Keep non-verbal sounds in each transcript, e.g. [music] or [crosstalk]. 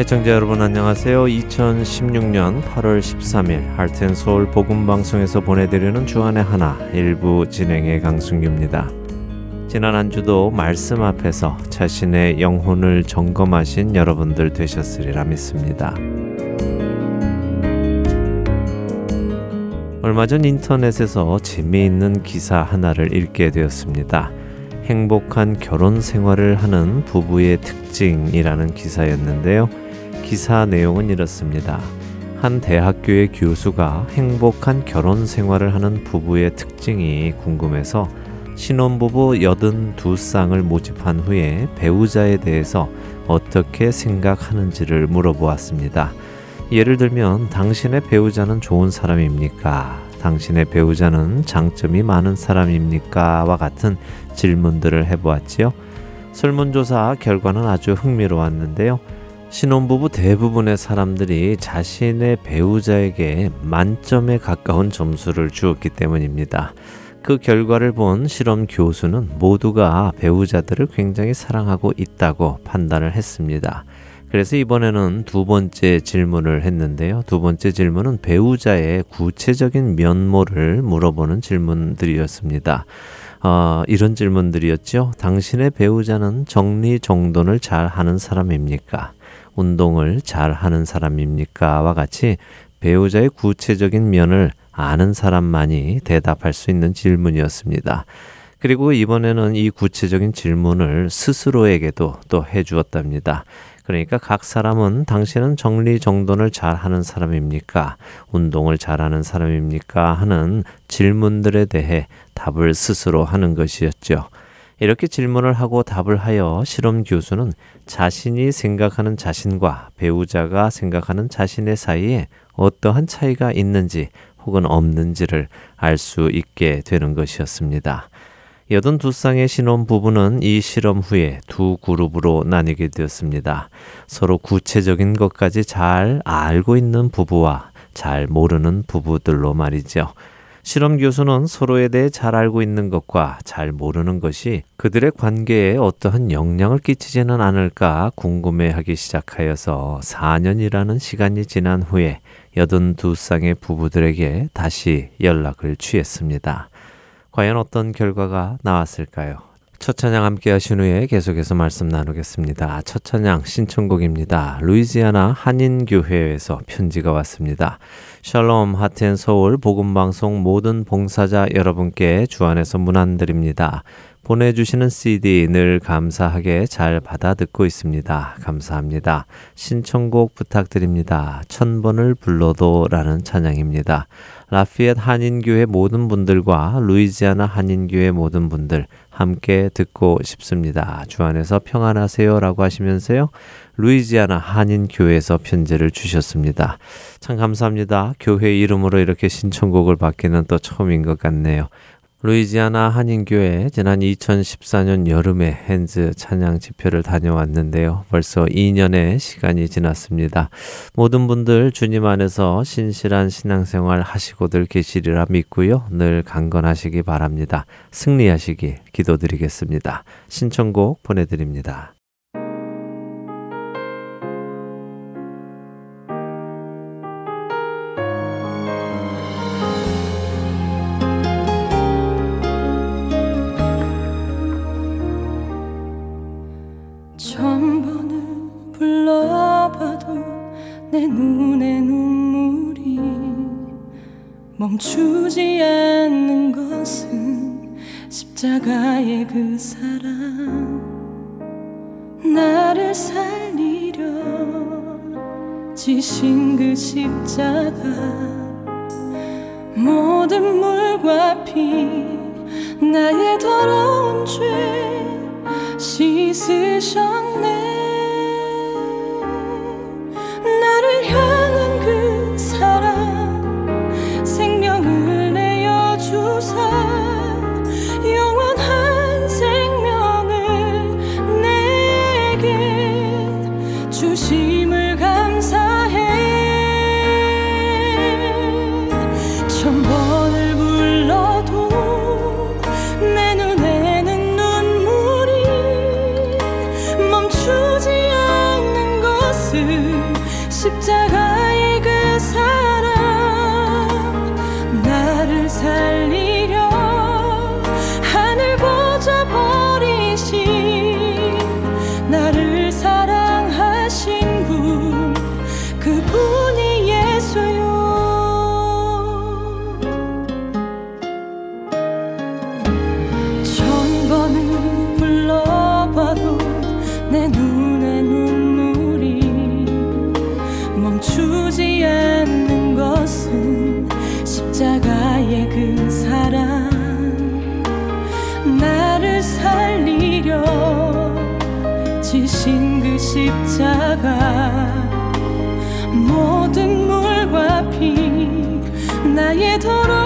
애청자 여러분 안녕하세요. 2016년 8월 13일 할텐서울 복음방송에서 보내드리는 주안의 하나 일부 진행의 강승규입니다. 지난 한 주도 말씀 앞에서 자신의 영혼을 점검하신 여러분들 되셨으리라 믿습니다. 얼마 전 인터넷에서 재미있는 기사 하나를 읽게 되었습니다. 행복한 결혼 생활을 하는 부부의 특징이라는 기사였는데요. 기사 내용은 이렇습니다. 한 대학교의 교수가 행복한 결혼 생활을 하는 부부의 특징이 궁금해서 신혼부부 82쌍을 모집한 후에 배우자에 대해서 어떻게 생각하는지를 물어보았습니다. 예를 들면 당신의 배우자는 좋은 사람입니까? 당신의 배우자는 장점이 많은 사람입니까? 와 같은 질문들을 해보았지요. 설문조사 결과는 아주 흥미로웠는데요. 신혼부부 대부분의 사람들이 자신의 배우자에게 만점에 가까운 점수를 주었기 때문입니다. 그 결과를 본 실험 교수는 모두가 배우자들을 굉장히 사랑하고 있다고 판단을 했습니다. 그래서 이번에는 두 번째 질문을 했는데요. 두 번째 질문은 배우자의 구체적인 면모를 물어보는 질문들이었습니다. 어, 이런 질문들이었죠. 당신의 배우자는 정리정돈을 잘 하는 사람입니까? 운동을 잘 하는 사람입니까? 와 같이 배우자의 구체적인 면을 아는 사람만이 대답할 수 있는 질문이었습니다. 그리고 이번에는 이 구체적인 질문을 스스로에게도 또 해주었답니다. 그러니까 각 사람은 당신은 정리정돈을 잘 하는 사람입니까? 운동을 잘 하는 사람입니까? 하는 질문들에 대해 답을 스스로 하는 것이었죠. 이렇게 질문을 하고 답을 하여 실험 교수는 자신이 생각하는 자신과 배우자가 생각하는 자신의 사이에 어떠한 차이가 있는지 혹은 없는지를 알 수 있게 되는 것이었습니다. 여든 두 쌍의 신혼 부부는 이 실험 후에 두 그룹으로 나뉘게 되었습니다. 서로 구체적인 것까지 잘 알고 있는 부부와 잘 모르는 부부들로 말이죠. 실험 교수는 서로에 대해 잘 알고 있는 것과 잘 모르는 것이 그들의 관계에 어떠한 영향을 끼치지는 않을까 궁금해하기 시작하여서 4년이라는 시간이 지난 후에 82쌍의 부부들에게 다시 연락을 취했습니다. 과연 어떤 결과가 나왔을까요? 첫 찬양 함께 하신 후에 계속해서 말씀 나누겠습니다. 첫 찬양 신청곡입니다. 루이지아나 한인교회에서 편지가 왔습니다. 샬롬 하트앤 서울 복음방송 모든 봉사자 여러분께 주안에서 문안드립니다. 보내주시는 CD 늘 감사하게 잘 받아 듣고 있습니다. 감사합니다. 신청곡 부탁드립니다. 천번을 불러도 라는 찬양입니다. 라피엣 한인교회 모든 분들과 루이지아나 한인교회 모든 분들 함께 듣고 싶습니다. 주 안에서 평안하세요 라고 하시면서요. 루이지아나 한인교회에서 편지를 주셨습니다. 참 감사합니다. 교회 이름으로 이렇게 신청곡을 받기는 또 처음인 것 같네요. 루이지아나 한인교회 지난 2014년 여름에 핸즈 찬양 집회를 다녀왔는데요. 벌써 2년의 시간이 지났습니다. 모든 분들 주님 안에서 신실한 신앙생활 하시고들 계시리라 믿고요. 늘 강건하시기 바랍니다. 승리하시기 기도드리겠습니다. 신청곡 보내드립니다. 그 사랑 나를 살리려 지신 그 십자가 모든 물과 피 나의 더러운 죄 씻으셨 나의 더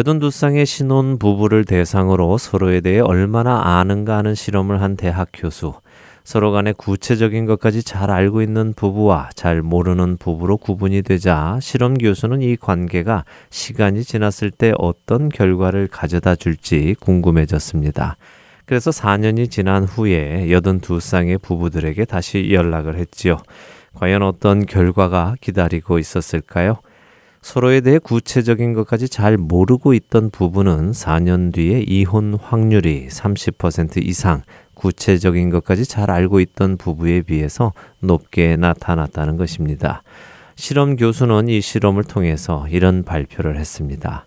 82쌍의 신혼 부부를 대상으로 서로에 대해 얼마나 아는가 하는 실험을 한 대학 교수. 서로 간의 구체적인 것까지 잘 알고 있는 부부와 잘 모르는 부부로 구분이 되자 실험 교수는 이 관계가 시간이 지났을 때 어떤 결과를 가져다 줄지 궁금해졌습니다. 그래서 4년이 지난 후에 82쌍의 부부들에게 다시 연락을 했지요. 과연 어떤 결과가 기다리고 있었을까요? 서로에 대해 구체적인 것까지 잘 모르고 있던 부부는 4년 뒤에 이혼 확률이 30% 이상, 구체적인 것까지 잘 알고 있던 부부에 비해서 높게 나타났다는 것입니다. 실험 교수는 이 실험을 통해서 이런 발표를 했습니다.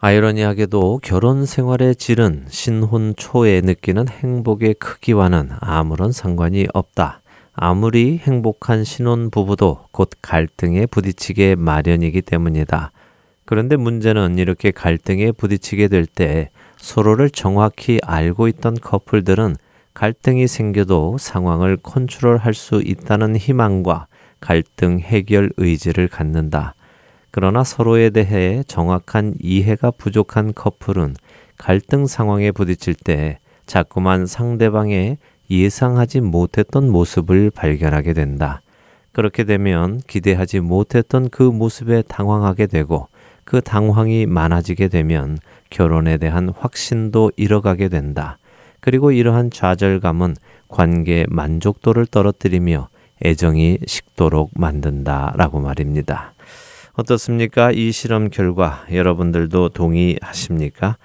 아이러니하게도 결혼 생활의 질은 신혼 초에 느끼는 행복의 크기와는 아무런 상관이 없다. 아무리 행복한 신혼 부부도 곧 갈등에 부딪히게 마련이기 때문이다. 그런데 문제는 이렇게 갈등에 부딪히게 될 때 서로를 정확히 알고 있던 커플들은 갈등이 생겨도 상황을 컨트롤할 수 있다는 희망과 갈등 해결 의지를 갖는다. 그러나 서로에 대해 정확한 이해가 부족한 커플은 갈등 상황에 부딪힐 때 자꾸만 상대방의 예상하지 못했던 모습을 발견하게 된다. 그렇게 되면 기대하지 못했던 그 모습에 당황하게 되고 그 당황이 많아지게 되면 결혼에 대한 확신도 잃어가게 된다. 그리고 이러한 좌절감은 관계 만족도를 떨어뜨리며 애정이 식도록 만든다 라고 말입니다. 어떻습니까? 이 실험 결과 여러분들도 동의하십니까?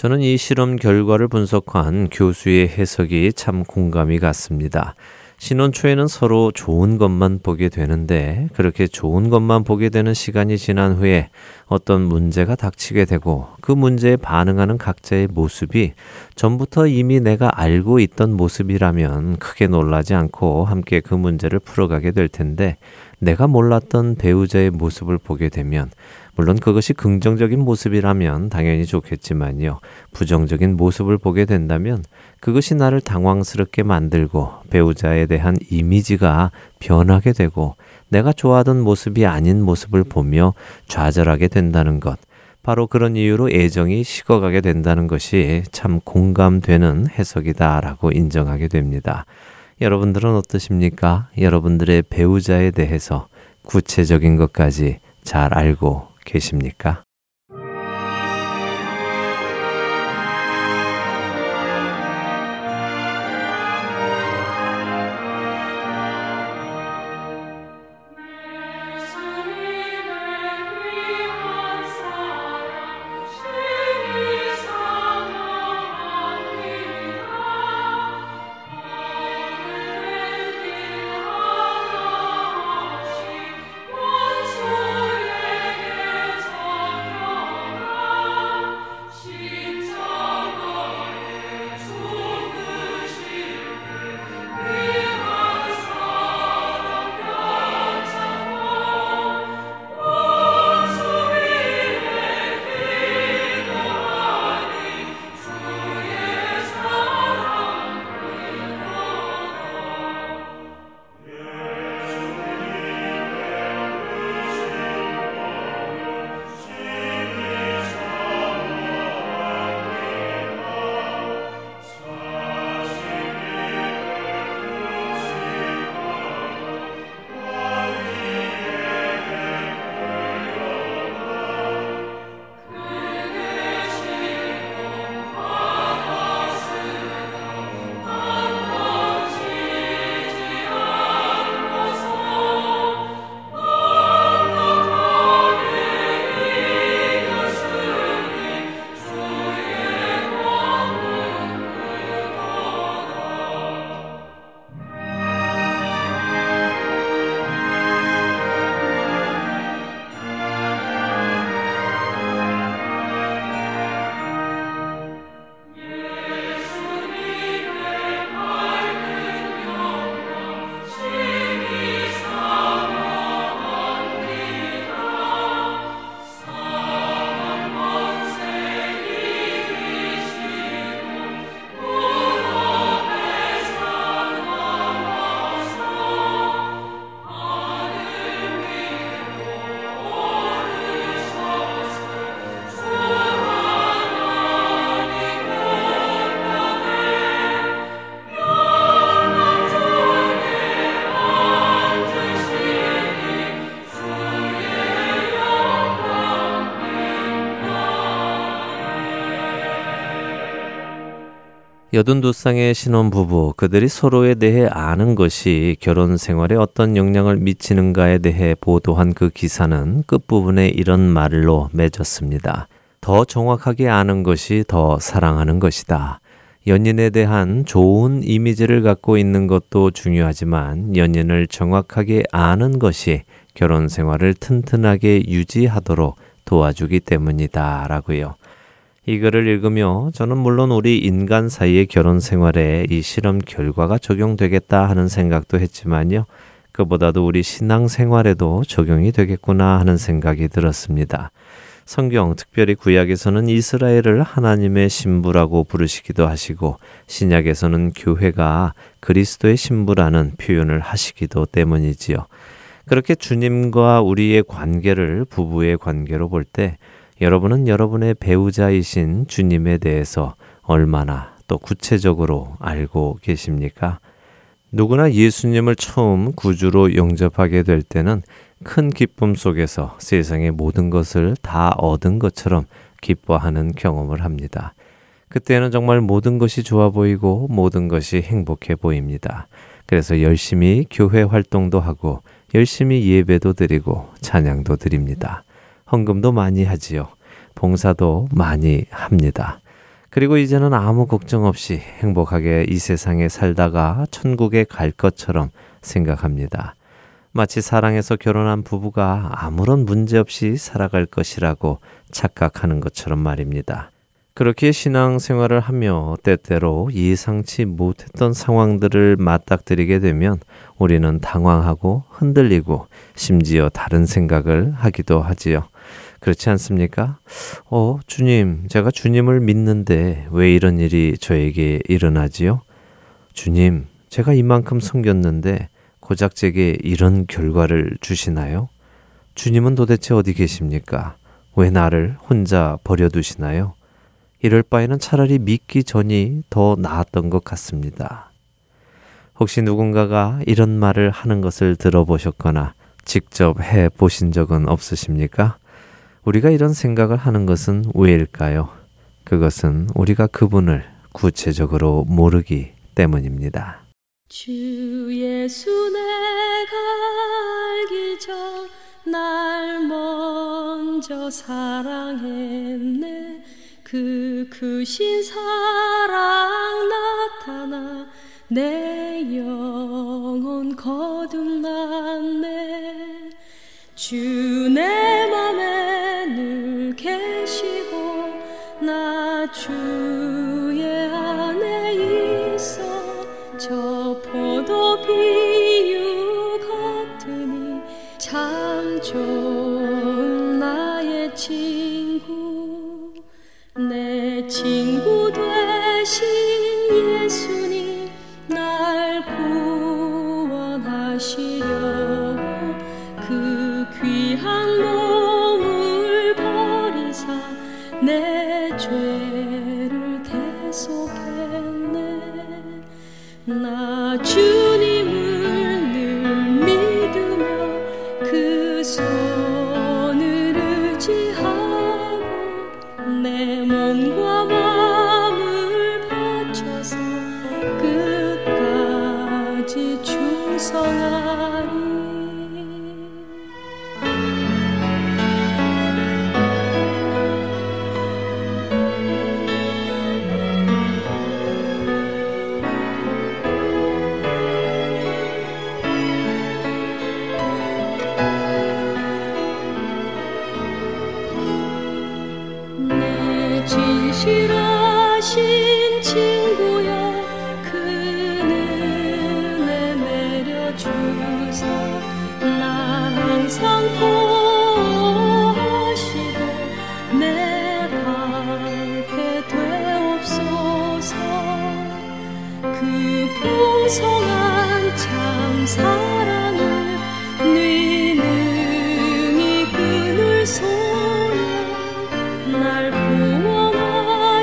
저는 이 실험 결과를 분석한 교수의 해석이 참 공감이 갔습니다. 신혼 초에는 서로 좋은 것만 보게 되는데 그렇게 좋은 것만 보게 되는 시간이 지난 후에 어떤 문제가 닥치게 되고 그 문제에 반응하는 각자의 모습이 전부터 이미 내가 알고 있던 모습이라면 크게 놀라지 않고 함께 그 문제를 풀어가게 될 텐데 내가 몰랐던 배우자의 모습을 보게 되면 물론 그것이 긍정적인 모습이라면 당연히 좋겠지만요. 부정적인 모습을 보게 된다면 그것이 나를 당황스럽게 만들고 배우자에 대한 이미지가 변하게 되고 내가 좋아하던 모습이 아닌 모습을 보며 좌절하게 된다는 것. 바로 그런 이유로 애정이 식어가게 된다는 것이 참 공감되는 해석이다라고 인정하게 됩니다. 여러분들은 어떠십니까? 여러분들의 배우자에 대해서 구체적인 것까지 잘 알고 계십니까? 여든 두 쌍의 신혼부부, 그들이 서로에 대해 아는 것이 결혼 생활에 어떤 영향을 미치는가에 대해 보도한 그 기사는 끝부분에 이런 말로 맺었습니다. 더 정확하게 아는 것이 더 사랑하는 것이다. 연인에 대한 좋은 이미지를 갖고 있는 것도 중요하지만 연인을 정확하게 아는 것이 결혼 생활을 튼튼하게 유지하도록 도와주기 때문이다. 라고요. 이 글을 읽으며 저는 물론 우리 인간 사이의 결혼 생활에 이 실험 결과가 적용되겠다 하는 생각도 했지만요. 그보다도 우리 신앙 생활에도 적용이 되겠구나 하는 생각이 들었습니다. 성경, 특별히 구약에서는 이스라엘을 하나님의 신부라고 부르시기도 하시고, 신약에서는 교회가 그리스도의 신부라는 표현을 하시기도 때문이지요. 그렇게 주님과 우리의 관계를 부부의 관계로 볼 때 여러분은 여러분의 배우자이신 주님에 대해서 얼마나 또 구체적으로 알고 계십니까? 누구나 예수님을 처음 구주로 영접하게 될 때는 큰 기쁨 속에서 세상의 모든 것을 다 얻은 것처럼 기뻐하는 경험을 합니다. 그때는 정말 모든 것이 좋아 보이고 모든 것이 행복해 보입니다. 그래서 열심히 교회 활동도 하고 열심히 예배도 드리고 찬양도 드립니다. 헌금도 많이 하지요. 봉사도 많이 합니다. 그리고 이제는 아무 걱정 없이 행복하게 이 세상에 살다가 천국에 갈 것처럼 생각합니다. 마치 사랑해서 결혼한 부부가 아무런 문제 없이 살아갈 것이라고 착각하는 것처럼 말입니다. 그렇게 신앙 생활을 하며 때때로 예상치 못했던 상황들을 맞닥뜨리게 되면 우리는 당황하고 흔들리고 심지어 다른 생각을 하기도 하지요. 그렇지 않습니까? 어, 주님, 제가 주님을 믿는데 왜 이런 일이 저에게 일어나지요? 주님, 제가 이만큼 섬겼는데 고작 제게 이런 결과를 주시나요? 주님은 도대체 어디 계십니까? 왜 나를 혼자 버려두시나요? 이럴 바에는 차라리 믿기 전이 더 나았던 것 같습니다. 혹시 누군가가 이런 말을 하는 것을 들어보셨거나 직접 해 보신 적은 없으십니까? 우리가 이런 생각을 하는 것은 왜일까요? 그것은 우리가 그분을 구체적으로 모르기 때문입니다. 주 예수 내가 알기 전 날 먼저 사랑했네 그 크신 사랑 나타나 내 영혼 거듭났네 주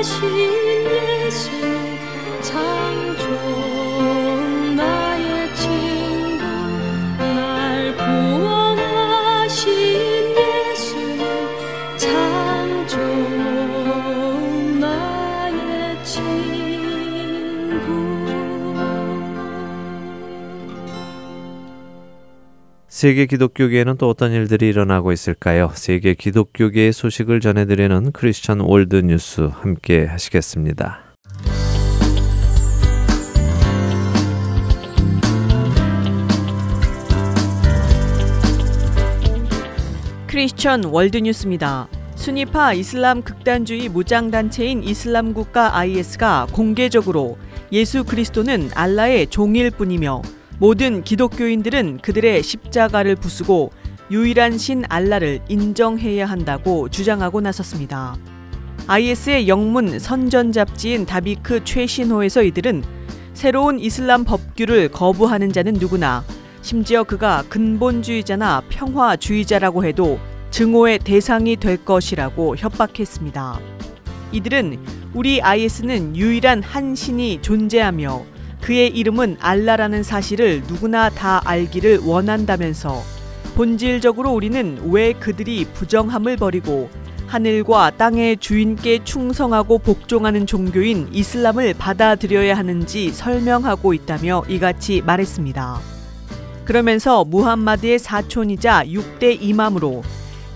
구 세계 기독교계에는 또 어떤 일들이 일어나고 있을까요? 세계 기독교계의 소식을 전해드리는 크리스천 월드 뉴스 함께 하시겠습니다. Christian World News입니다. 수니파 이슬람 극단주의 무장단체인 이슬람 국가 IS가 공개적으로 예수 그리스도는 알라의 종일 뿐이며 모든 기독교인들은 그들의 십자가를 부수고 유일한 신 알라를 인정해야 한다고 주장하고 나섰습니다. IS의 영문 선전 잡지인 다비크 최신호에서 이들은 새로운 이슬람 법규를 거부하는 자는 누구나 심지어 그가 근본주의자나 평화주의자라고 해도 증오의 대상이 될 것이라고 협박했습니다. 이들은 우리 IS는 유일한 한 신이 존재하며 그의 이름은 알라라는 사실을 누구나 다 알기를 원한다면서 본질적으로 우리는 왜 그들이 부정함을 버리고 하늘과 땅의 주인께 충성하고 복종하는 종교인 이슬람을 받아들여야 하는지 설명하고 있다며 이같이 말했습니다. 그러면서 무함마드의 사촌이자 6대 이맘으로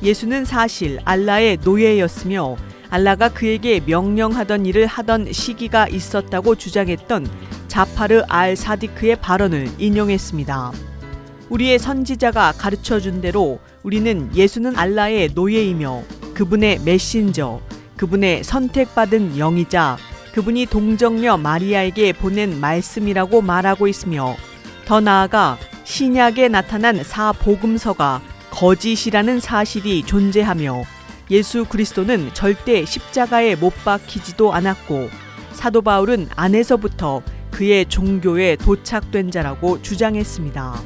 예수는 사실 알라의 노예였으며 알라가 그에게 명령하던 일을 하던 시기가 있었다고 주장했던 자파르 알 사디크의 발언을 인용했습니다. 우리의 선지자가 가르쳐 준 대로 우리는 예수는 알라의 노예이며 그분의 메신저, 그분의 선택받은 영이자 그분이 동정녀 마리아에게 보낸 말씀이라고 말하고 있으며 더 나아가 신약에 나타난 사복음서가 거짓이라는 사실이 존재하며 예수 그리스도는 절대 십자가에 못 박히지도 않았고 사도 바울은 안에서부터 그의 종교에 도착된 자라고 주장했습니다.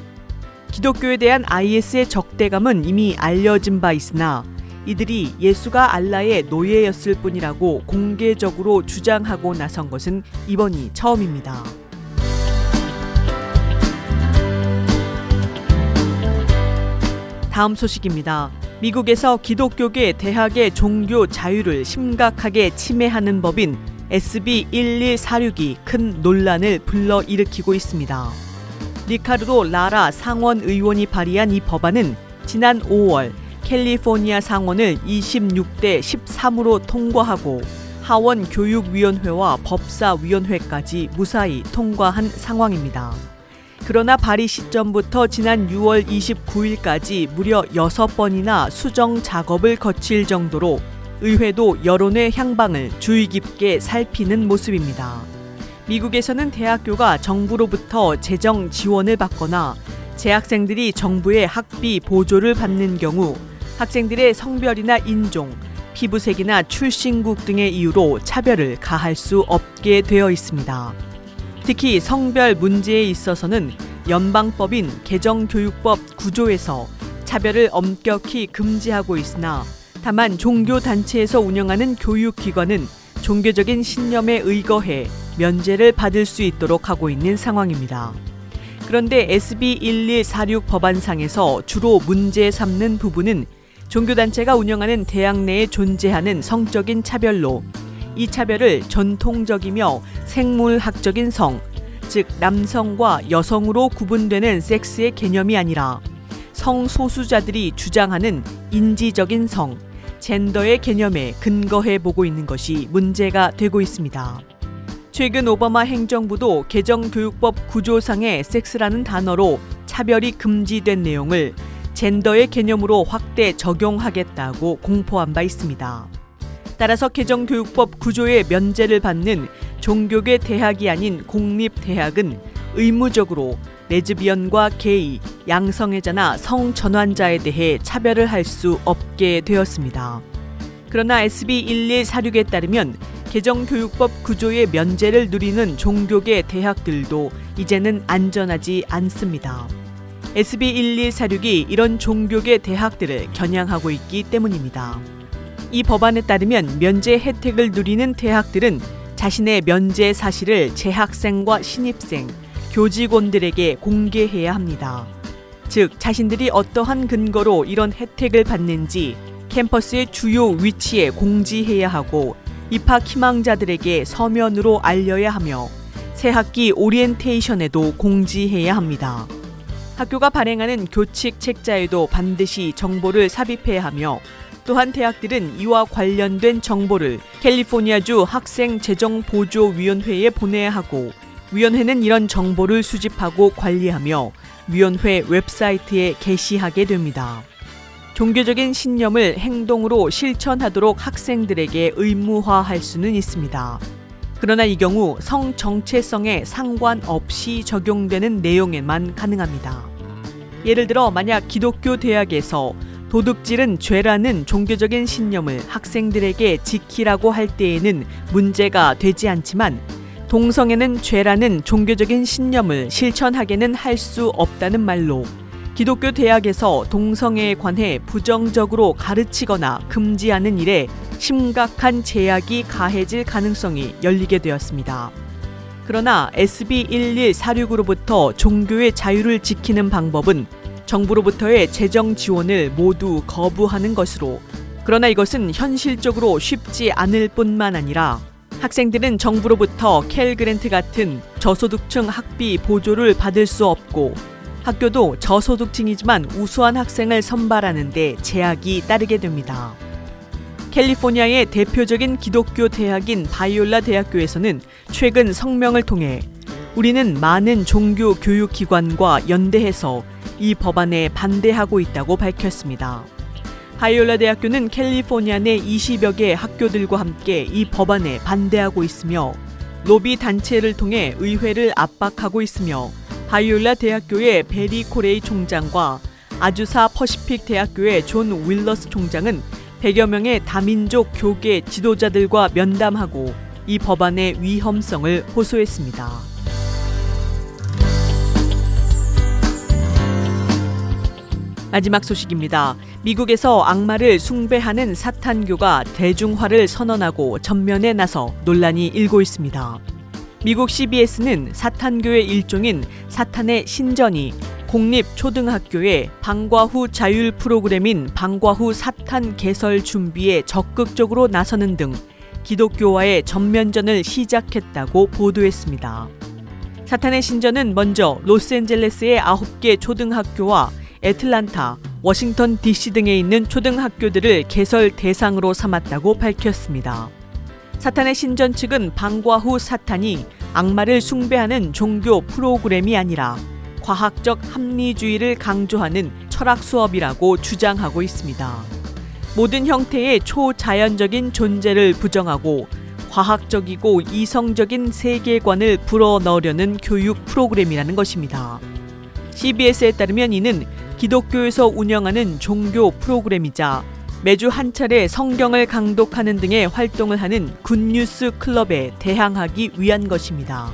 기독교에 대한 IS의 적대감은 이미 알려진 바 있으나 이들이 예수가 알라의 노예였을 뿐이라고 공개적으로 주장하고 나선 것은 이번이 처음입니다. 다음 소식입니다. 미국에서 기독교계 대학의 종교 자유를 심각하게 침해하는 법인 SB 1146이 큰 논란을 불러일으키고 있습니다. 리카르도 라라 상원 의원이 발의한 이 법안은 지난 5월 캘리포니아 상원을 26대 13으로 통과하고 하원 교육위원회와 법사위원회까지 무사히 통과한 상황입니다. 그러나 발의 시점부터 지난 6월 29일까지 무려 6번이나 수정 작업을 거칠 정도로 의회도 여론의 향방을 주의 깊게 살피는 모습입니다. 미국에서는 대학교가 정부로부터 재정 지원을 받거나 재학생들이 정부의 학비 보조를 받는 경우 학생들의 성별이나 인종, 피부색이나 출신국 등의 이유로 차별을 가할 수 없게 되어 있습니다. 특히 성별 문제에 있어서는 연방법인 개정교육법 구조에서 차별을 엄격히 금지하고 있으나 다만 종교 단체에서 운영하는 교육기관은 종교적인 신념에 의거해 면제를 받을 수 있도록 하고 있는 상황입니다. 그런데 SB 1146 법안상에서 주로 문제 삼는 부분은 종교단체가 운영하는 대학 내에 존재하는 성적인 차별로 이 차별을 전통적이며 생물학적인 성, 즉 남성과 여성으로 구분되는 섹스의 개념이 아니라 성소수자들이 주장하는 인지적인 성, 젠더의 개념에 근거해 보고 있는 것이 문제가 되고 있습니다. 최근 오바마 행정부도 개정교육법 구조상의 섹스라는 단어로 차별이 금지된 내용을 젠더의 개념으로 확대 적용하겠다고 공포한 바 있습니다. 따라서 개정교육법 구조의 면제를 받는 종교계 대학이 아닌 공립대학은 의무적으로 레즈비언과 게이, 양성애자나 성전환자에 대해 차별을 할 수 없게 되었습니다. 그러나 SB 1146에 따르면 개정교육법 구조의 면제를 누리는 종교계 대학들도 이제는 안전하지 않습니다. SB 1146이 이런 종교계 대학들을 겨냥하고 있기 때문입니다. 이 법안에 따르면 면제 혜택을 누리는 대학들은 자신의 면제 사실을 재학생과 신입생, 교직원들에게 공개해야 합니다. 즉, 자신들이 어떠한 근거로 이런 혜택을 받는지 캠퍼스의 주요 위치에 공지해야 하고 입학 희망자들에게 서면으로 알려야 하며 새 학기 오리엔테이션에도 공지해야 합니다. 학교가 발행하는 교칙 책자에도 반드시 정보를 삽입해야 하며 또한 대학들은 이와 관련된 정보를 캘리포니아주 학생 재정 보조 위원회에 보내야 하고 위원회는 이런 정보를 수집하고 관리하며 위원회 웹사이트에 게시하게 됩니다. 종교적인 신념을 행동으로 실천하도록 학생들에게 의무화할 수는 있습니다. 그러나 이 경우 성 정체성에 상관없이 적용되는 내용에만 가능합니다. 예를 들어 만약 기독교 대학에서 도둑질은 죄라는 종교적인 신념을 학생들에게 지키라고 할 때에는 문제가 되지 않지만 동성애는 죄라는 종교적인 신념을 실천하게는 할 수 없다는 말로 기독교 대학에서 동성애에 관해 부정적으로 가르치거나 금지하는 일에 심각한 제약이 가해질 가능성이 열리게 되었습니다. 그러나 SB 1146으로부터 종교의 자유를 지키는 방법은 정부로부터의 재정 지원을 모두 거부하는 것으로 그러나 이것은 현실적으로 쉽지 않을 뿐만 아니라 학생들은 정부로부터 켈 그랜트 같은 저소득층 학비 보조를 받을 수 없고 학교도 저소득층이지만 우수한 학생을 선발하는데 제약이 따르게 됩니다. 캘리포니아의 대표적인 기독교 대학인 바이올라 대학교에서는 최근 성명을 통해 우리는 많은 종교 교육기관과 연대해서 이 법안에 반대하고 있다고 밝혔습니다. 바이올라 대학교는 캘리포니아 내 20여 개 학교들과 함께 이 법안에 반대하고 있으며 로비 단체를 통해 의회를 압박하고 있으며 바이올라 대학교의 베리 코레이 총장과 아주사 퍼시픽 대학교의 존 윌러스 총장은 100여 명의 다민족 교계 지도자들과 면담하고 이 법안의 위험성을 호소했습니다. 마지막 소식입니다. 미국에서 악마를 숭배하는 사탄교가 대중화를 선언하고 전면에 나서 논란이 일고 있습니다. 미국 CBS는 사탄교의 일종인 사탄의 신전이 공립초등학교의 방과 후 자율 프로그램인 방과 후 사탄 개설 준비에 적극적으로 나서는 등 기독교와의 전면전을 시작했다고 보도했습니다. 사탄의 신전은 먼저 로스앤젤레스의 9개 초등학교와 애틀란타, 워싱턴 DC 등에 있는 초등학교들을 개설 대상으로 삼았다고 밝혔습니다. 사탄의 신전 측은 방과 후 사탄이 악마를 숭배하는 종교 프로그램이 아니라 과학적 합리주의를 강조하는 철학 수업이라고 주장하고 있습니다. 모든 형태의 초자연적인 존재를 부정하고 과학적이고 이성적인 세계관을 불어넣으려는 교육 프로그램이라는 것입니다. CBS에 따르면 이는 기독교에서 운영하는 종교 프로그램이자 매주 한 차례 성경을 강독하는 등의 활동을 하는 굿뉴스 클럽에 대항하기 위한 것입니다.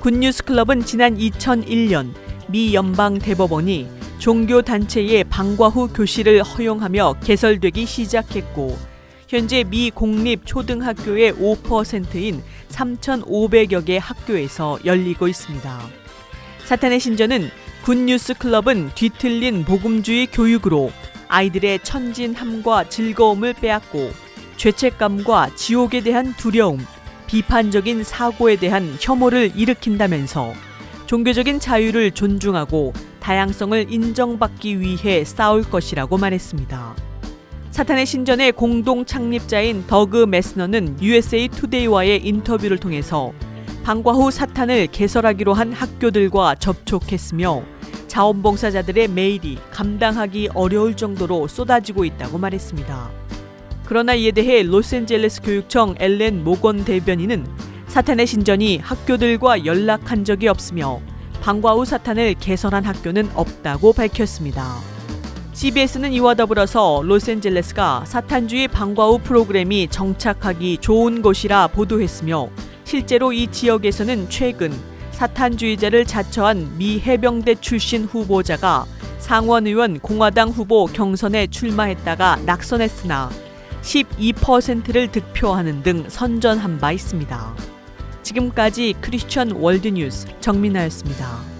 굿뉴스 클럽은 지난 2001년 미 연방 대법원이 종교 단체의 방과 후 교실을 허용하며 개설되기 시작했고 현재 미 공립 초등학교의 5%인 3,500여 개 학교에서 열리고 있습니다. 사탄의 신전은 굿뉴스 클럽은 뒤틀린 복음주의 교육으로 아이들의 천진함과 즐거움을 빼앗고 죄책감과 지옥에 대한 두려움, 비판적인 사고에 대한 혐오를 일으킨다면서 종교적인 자유를 존중하고 다양성을 인정받기 위해 싸울 것이라고 말했습니다. 사탄의 신전의 공동 창립자인 더그 메스너는 USA 투데이와의 인터뷰를 통해서 방과 후 사탄을 개설하기로 한 학교들과 접촉했으며 자원봉사자들의 메일이 감당하기 어려울 정도로 쏟아지고 있다고 말했습니다. 그러나 이에 대해 로스앤젤레스 교육청 엘렌 모건 대변인은 사탄의 신전이 학교들과 연락한 적이 없으며 방과 후 사탄을 개설한 학교는 없다고 밝혔습니다. CBS는 이와 더불어서 로스앤젤레스가 사탄주의 방과 후 프로그램이 정착하기 좋은 곳이라 보도했으며 실제로 이 지역에서는 최근 사탄주의자를 자처한 미 해병대 출신 후보자가 상원의원 공화당 후보 경선에 출마했다가 낙선했으나 12%를 득표하는 등 선전한 바 있습니다. 지금까지 크리스천 월드뉴스 정민아였습니다.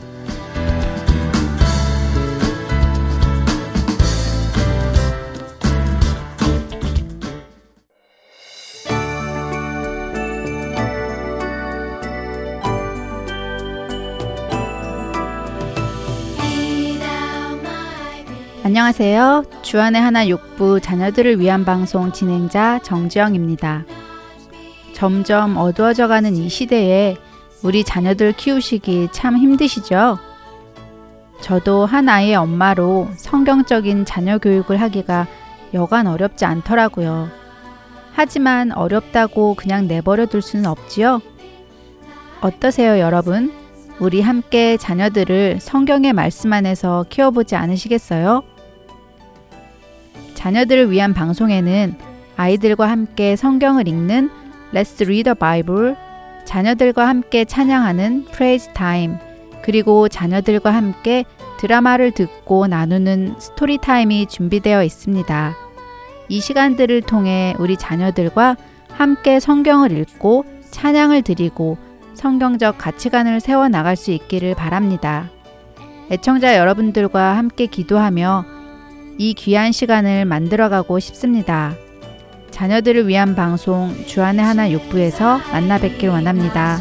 안녕하세요. 주안의 하나 육부 자녀들을 위한 방송 진행자 정지영입니다. 점점 어두워져 가는 이 시대에 우리 자녀들 키우시기 참 힘드시죠? 저도 한 아이의 엄마로 성경적인 자녀 교육을 하기가 여간 어렵지 않더라고요. 하지만 어렵다고 그냥 내버려 둘 수는 없지요? 어떠세요, 여러분? 우리 함께 자녀들을 성경의 말씀 안에서 키워보지 않으시겠어요? 자녀들을 위한 방송에는 아이들과 함께 성경을 읽는 Let's Read the Bible, 자녀들과 함께 찬양하는 Praise Time, 그리고 자녀들과 함께 드라마를 듣고 나누는 스토리 타임이 준비되어 있습니다. 이 시간들을 통해 우리 자녀들과 함께 성경을 읽고 찬양을 드리고 성경적 가치관을 세워 나갈 수 있기를 바랍니다. 애청자 여러분들과 함께 기도하며 이 귀한 시간을 만들어가고 싶습니다. 자녀들을 위한 방송 주안의 하나 육부에서 만나 뵙길 원합니다.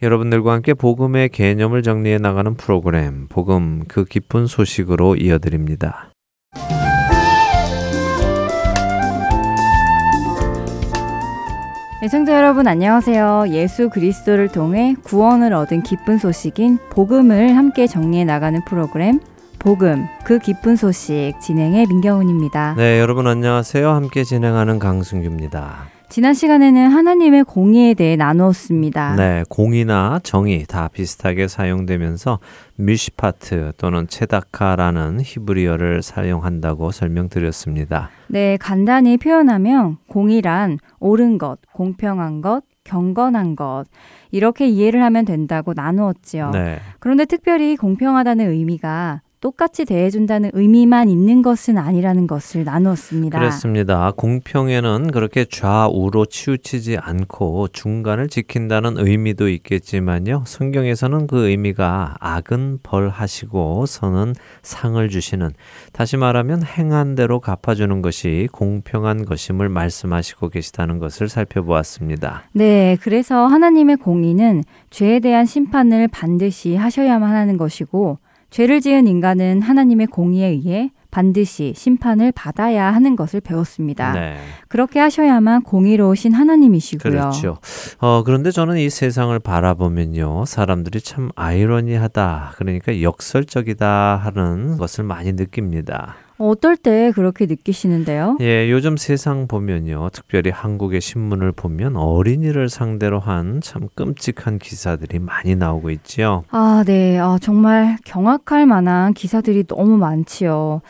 여러분들과 함께 복음의 개념을 정리해 나가는 프로그램 복음 그 깊은 소식으로 이어드립니다. 애청자 여러분 안녕하세요. 예수 그리스도를 통해 구원을 얻은 기쁜 소식인 복음을 함께 정리해 나가는 프로그램 복음 그 기쁜 소식 진행의 민경훈입니다. 네, 여러분 안녕하세요. 함께 진행하는 강승규입니다. 지난 시간에는 하나님의 공의에 대해 나누었습니다. 네, 공의나 정의 다 비슷하게 사용되면서 뮤시파트 또는 체다카라는 히브리어를 사용한다고 설명드렸습니다. 네, 간단히 표현하면 공의란 옳은 것, 공평한 것, 경건한 것 이렇게 이해를 하면 된다고 나누었지요. 네. 그런데 특별히 공평하다는 의미가 똑같이 대해준다는 의미만 있는 것은 아니라는 것을 나누었습니다. 그렇습니다. 공평에는 그렇게 좌우로 치우치지 않고 중간을 지킨다는 의미도 있겠지만요. 성경에서는 그 의미가 악은 벌하시고 선은 상을 주시는 다시 말하면 행한 대로 갚아주는 것이 공평한 것임을 말씀하시고 계시다는 것을 살펴보았습니다. 네, 그래서 하나님의 공의는 죄에 대한 심판을 반드시 하셔야만 하는 것이고 죄를 지은 인간은 하나님의 공의에 의해 반드시 심판을 받아야 하는 것을 배웠습니다. 네. 그렇게 하셔야만 공의로우신 하나님이시고요. 그렇죠. 어, 그런데 저는 이 세상을 바라보면요. 사람들이 참 아이러니하다. 그러니까 역설적이다 하는 것을 많이 느낍니다. 어떨 때 그렇게 느끼시는데요? 예, 요즘 세상 보면요. 특별히 한국의 신문을 보면 어린이를 상대로 한 참 끔찍한 기사들이 많이 나오고 있지요. 아, 네. 아, 정말 경악할 만한 기사들이 너무 많지요.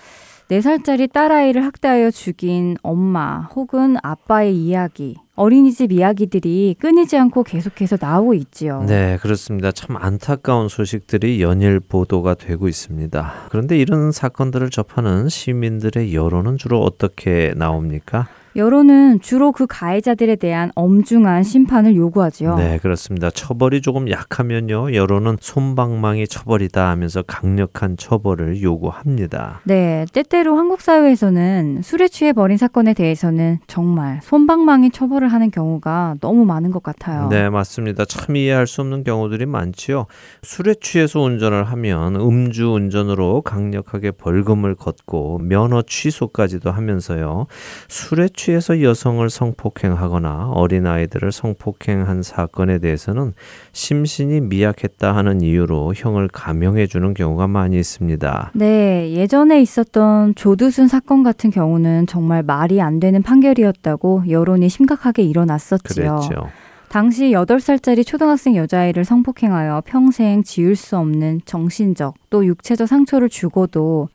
4살짜리 딸아이를 학대하여 죽인 엄마 혹은 아빠의 이야기, 어린이집 이야기들이 끊이지 않고 계속해서 나오고 있지요. 네, 그렇습니다. 참 안타까운 소식들이 연일 보도가 되고 있습니다. 그런데 이런 사건들을 접하는 시민들의 여론은 주로 어떻게 나옵니까? 여론은 주로 그 가해자들에 대한 엄중한 심판을 요구하지요. 네, 그렇습니다. 처벌이 조금 약하면요. 여론은 솜방망이 처벌이다 하면서 강력한 처벌을 요구합니다. 네, 때때로 한국 사회에서는 술에 취해 버린 사건에 대해서는 정말 솜방망이 처벌을 하는 경우가 너무 많은 것 같아요. 네, 맞습니다. 참 이해할 수 없는 경우들이 많지요. 술에 취해서 운전을 하면 음주 운전으로 강력하게 벌금을 걷고 면허 취소까지도 하면서요. 술에 취해서 여성을 성폭행하거나 어린아이들을 성폭행한 사건에 대해서는 심신이 미약했다 하는 이유로 형을 감형해 주는 경우가 많이 있습니다. 네, 예전에 있었던 조두순 사건 같은 경우는 정말 말이 안 되는 판결이었다고 여론이 심각하게 일어났었지요. 그랬죠. 당시 8살짜리 초등학생 여자아이를 성폭행하여 평생 지울 수 없는 정신적 또 육체적 상처를 주고도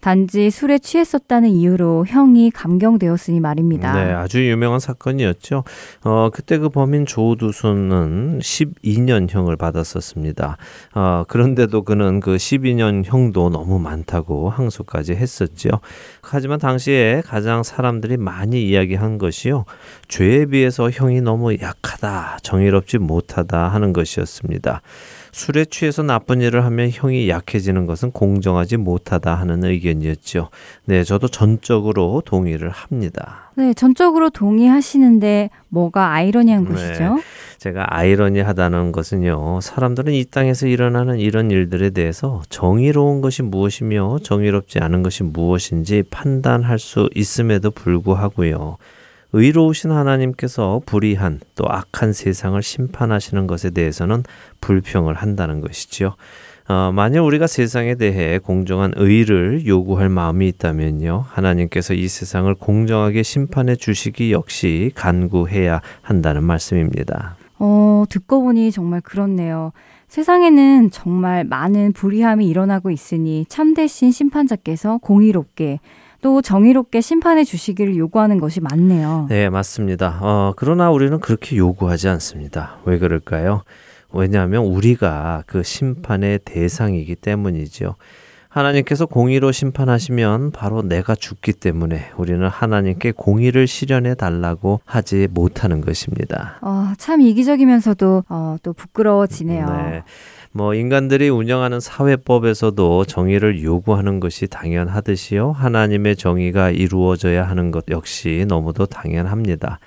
단지 술에 취했었다는 이유로 형이 감경되었으니 말입니다. 네, 아주 유명한 사건이었죠. 어, 그때 그 범인 조두순은 12년형을 받았었습니다. 어, 그런데도 그는 그 12년 형도 너무 많다고 항소까지 했었죠. 하지만 당시에 가장 사람들이 많이 이야기한 것이요. 죄에 비해서 형이 너무 약하다, 정의롭지 못하다 하는 것이었습니다. 술에 취해서 나쁜 일을 하면 형이 약해지는 것은 공정하지 못하다 하는 의견이었죠. 네, 저도 전적으로 동의를 합니다. 네, 전적으로 동의하시는데 뭐가 아이러니한 네. 것이죠? 제가 아이러니하다는 것은요, 사람들은 이 땅에서 일어나는 이런 일들에 대해서 정의로운 것이 무엇이며 정의롭지 않은 것이 무엇인지 판단할 수 있음에도 불구하고요. 의로우신 하나님께서 불의한 또 악한 세상을 심판하시는 것에 대해서는 불평을 한다는 것이지요. 어, 만약 우리가 세상에 대해 공정한 의를 요구할 마음이 있다면요. 하나님께서 이 세상을 공정하게 심판해 주시기 역시 간구해야 한다는 말씀입니다. 어, 듣고 보니 정말 그렇네요. 세상에는 정말 많은 불의함이 일어나고 있으니 참되신 심판자께서 공의롭게 또 정의롭게 심판해 주시기를 요구하는 것이 많네요. 네, 맞습니다. 어, 그러나 우리는 그렇게 요구하지 않습니다. 왜 그럴까요? 왜냐하면 우리가 그 심판의 대상이기 때문이죠. 하나님께서 공의로 심판하시면 바로 내가 죽기 때문에 우리는 하나님께 공의를 실현해 달라고 하지 못하는 것입니다. 어, 참 이기적이면서도 어, 또 부끄러워지네요. 네. 뭐 인간들이 운영하는 사회법에서도 정의를 요구하는 것이 당연하듯이요. 하나님의 정의가 이루어져야 하는 것 역시 너무도 당연합니다.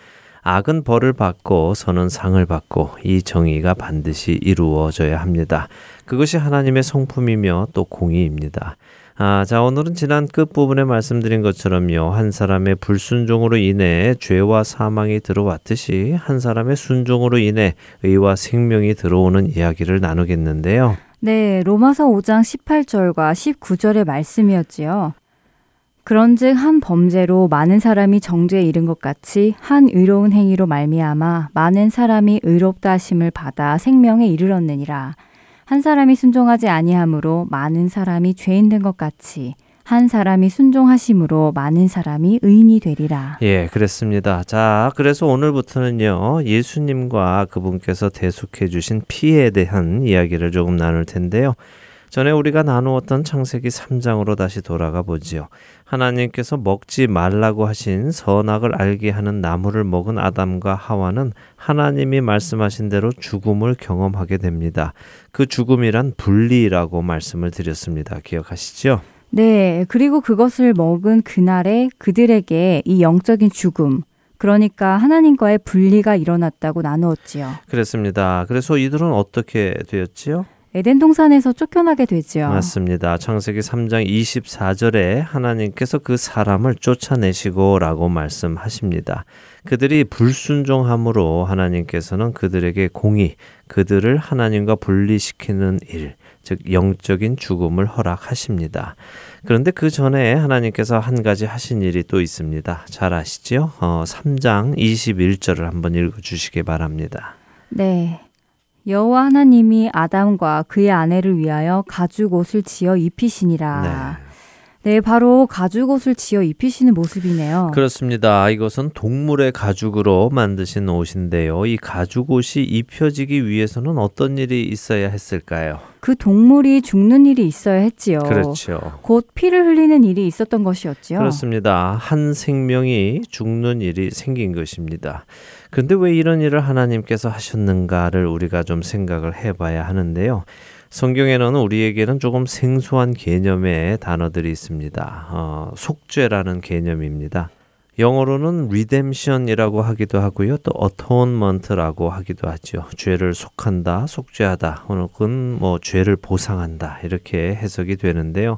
악은 벌을 받고 선은 상을 받고 이 정의가 반드시 이루어져야 합니다. 그것이 하나님의 성품이며 또 공의입니다. 아, 자, 오늘은 지난 끝부분에 말씀드린 것처럼요. 한 사람의 불순종으로 인해 죄와 사망이 들어왔듯이 한 사람의 순종으로 인해 의와 생명이 들어오는 이야기를 나누겠는데요. 네, 로마서 5장 18절과 19절의 말씀이었지요. 그런즉 한 범죄로 많은 사람이 정죄에 이른 것 같이 한 의로운 행위로 말미암아 많은 사람이 의롭다 하심을 받아 생명에 이르렀느니라. 한 사람이 순종하지 아니함으로 많은 사람이 죄인 된 것 같이 한 사람이 순종하심으로 많은 사람이 의인이 되리라. 예, 그렇습니다. 자, 그래서 오늘부터는요, 예수님과 그분께서 대속해 주신 피에 대한 이야기를 조금 나눌 텐데요. 전에 우리가 나누었던 창세기 3장으로 다시 돌아가 보지요. 하나님께서 먹지 말라고 하신 선악을 알게 하는 나무를 먹은 아담과 하와는 하나님이 말씀하신 대로 죽음을 경험하게 됩니다. 그 죽음이란 분리라고 말씀을 드렸습니다. 기억하시죠? 네, 그리고 그것을 먹은 그날에 그들에게 이 영적인 죽음, 그러니까 하나님과의 분리가 일어났다고 나누었지요. 그렇습니다. 그래서 이들은 어떻게 되었지요? 에덴 동산에서 쫓겨나게 되지요. 맞습니다. 창세기 3장 24절에 하나님께서 그 사람을 쫓아내시고라고 말씀하십니다. 그들이 불순종함으로 하나님께서는 그들에게 공의, 그들을 하나님과 분리시키는 일, 즉 영적인 죽음을 허락하십니다. 그런데 그 전에 하나님께서 한 가지 하신 일이 또 있습니다. 잘 아시죠? 어, 3장 21절을 한번 읽어 주시기 바랍니다. 네. 여호와 하나님이 아담과 그의 아내를 위하여 가죽 옷을 지어 입히시니라. 네. 네, 바로 가죽 옷을 지어 입히시는 모습이네요. 그렇습니다. 이것은 동물의 가죽으로 만드신 옷인데요. 이 가죽 옷이 입혀지기 위해서는 어떤 일이 있어야 했을까요? 그 동물이 죽는 일이 있어야 했지요. 그렇죠. 곧 피를 흘리는 일이 있었던 것이었지요. 그렇습니다. 한 생명이 죽는 일이 생긴 것입니다. 그런데 왜 이런 일을 하나님께서 하셨는가를 우리가 좀 생각을 해봐야 하는데요. 성경에는 우리에게는 조금 생소한 개념의 단어들이 있습니다. 어, 속죄라는 개념입니다. 영어로는 redemption이라고 하기도 하고요. 또 atonement라고 하기도 하죠. 죄를 속한다, 속죄하다, 혹은 뭐 죄를 보상한다 이렇게 해석이 되는데요.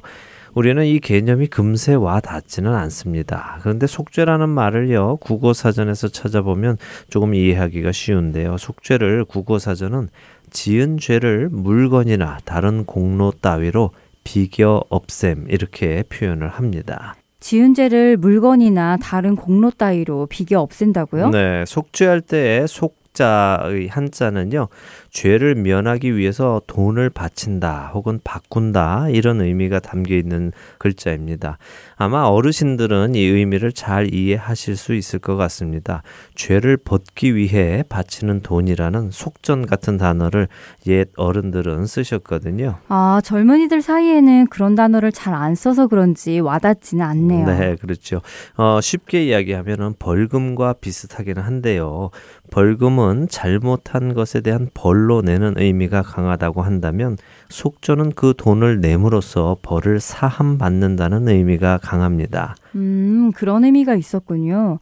우리는 이 개념이 금세 와 닿지는 않습니다. 그런데 속죄라는 말을요, 국어 사전에서 찾아보면 조금 이해하기가 쉬운데요. 속죄를 국어 사전은 지은 죄를 물건이나 다른 공로 따위로 비겨 없앰 이렇게 표현을 합니다. 지은 죄를 물건이나 다른 공로 따위로 비겨 없앤다고요? 네, 속죄할 때의 속 자의 한자는요. 죄를 면하기 위해서 돈을 바친다 혹은 바꾼다 이런 의미가 담겨 있는 글자입니다. 아마 어르신들은 이 의미를 잘 이해하실 수 있을 것 같습니다. 죄를 벗기 위해 바치는 돈이라는 속전 같은 단어를 옛 어른들은 쓰셨거든요. 아, 젊은이들 사이에는 그런 단어를 잘 안 써서 그런지 와닿지는 않네요. 네, 그렇죠. 어, 쉽게 이야기하면 벌금과 비슷하기는 한데요. 벌금은 잘못한 것에 대한 벌로 내는 의미가 강하다고 한다면 속전은 그 돈을 내므로써 벌을 사함 받는다는 의미가 강합니다. 음, 그런 의미가 있었군요.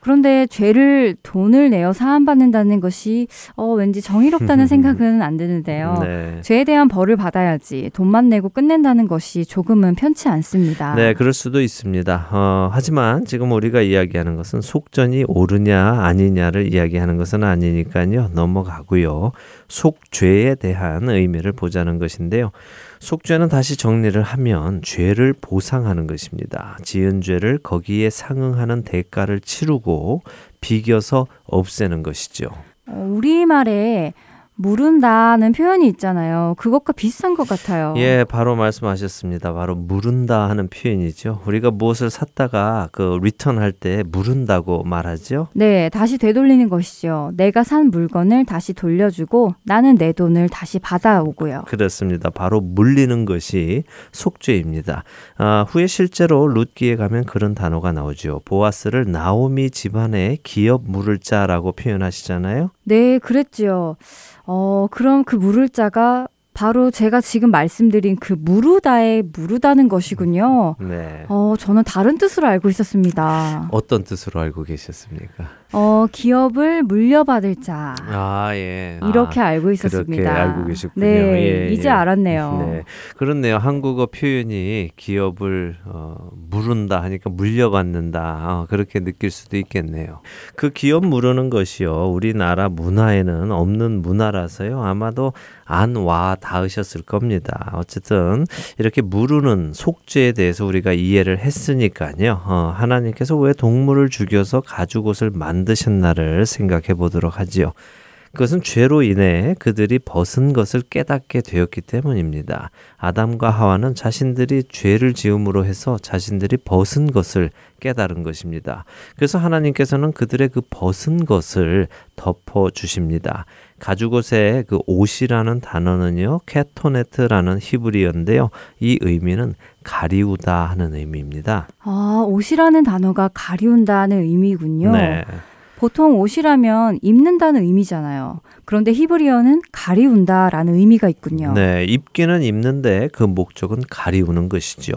그런데 죄를 돈을 내어 사함받는다는 것이 어, 왠지 정의롭다는 [laughs] 생각은 안 드는데요. 네. 죄에 대한 벌을 받아야지 돈만 내고 끝낸다는 것이 조금은 편치 않습니다. 네, 그럴 수도 있습니다. 어, 하지만 지금 우리가 이야기하는 것은 속전이 옳으냐 아니냐를 이야기하는 것은 아니니까요. 넘어가고요. 속죄에 대한 의미를 보자는 것인데요. 속죄는 다시 정리를 하면 죄를 보상하는 것입니다. 지은 죄를 거기에 상응하는 대가를 치르고 비겨서 없애는 것이죠. 어, 우리말에 무른다는 표현이 있잖아요. 그것과 비슷한 것 같아요. 예, 바로 말씀하셨습니다. 바로 무른다 하는 표현이죠. 우리가 무엇을 샀다가 그 리턴할 때 무른다고 말하죠. 네, 다시 되돌리는 것이죠. 내가 산 물건을 다시 돌려주고 나는 내 돈을 다시 받아오고요. 그렇습니다. 바로 물리는 것이 속죄입니다. 아, 후에 실제로 룻기에 가면 그런 단어가 나오죠. 보아스를 나오미 집안의 기업 물을 자라고 표현하시잖아요. 네, 그랬지요. 어, 그럼 그 물을 자가 바로 제가 지금 말씀드린 그 무르다에 무르다는 것이군요. 네. 어, 저는 다른 뜻으로 알고 있었습니다. 어떤 뜻으로 알고 계셨습니까? 어, 기업을 물려받을 자. 아, 예. 이렇게 아, 알고 있었습니다. 그렇게 알고 계셨군요. 네, 예, 이제 예. 알았네요. 네. 그렇네요. 한국어 표현이 기업을 어, 물은다 하니까 물려받는다. 어, 그렇게 느낄 수도 있겠네요. 그 기업 물으는 것이요. 우리나라 문화에는 없는 문화라서요. 아마도 안 와 닿으셨을 겁니다. 어쨌든 이렇게 물으는 속죄에 대해서 우리가 이해를 했으니까요. 어, 하나님께서 왜 동물을 죽여서 가죽옷을 만 만드셨나를 생각해 보도록 하지요. 그것은 죄로 인해 그들이 벗은 것을 깨닫게 되었기 때문입니다. 아담과 하와는 자신들이 죄를 지음으로 해서 자신들이 벗은 것을 깨달은 것입니다. 그래서 하나님께서는 그들의 그 벗은 것을 덮어 주십니다. 가죽옷의 그 옷이라는 단어는요, 캐토네트라는 히브리어인데요. 이 의미는 가리우다 하는 의미입니다. 아, 옷이라는 단어가 가리운다는 의미군요. 네. 보통 옷이라면 입는다는 의미잖아요. 그런데 히브리어는 가리운다라는 의미가 있군요. 네, 입기는 입는데 그 목적은 가리우는 것이죠.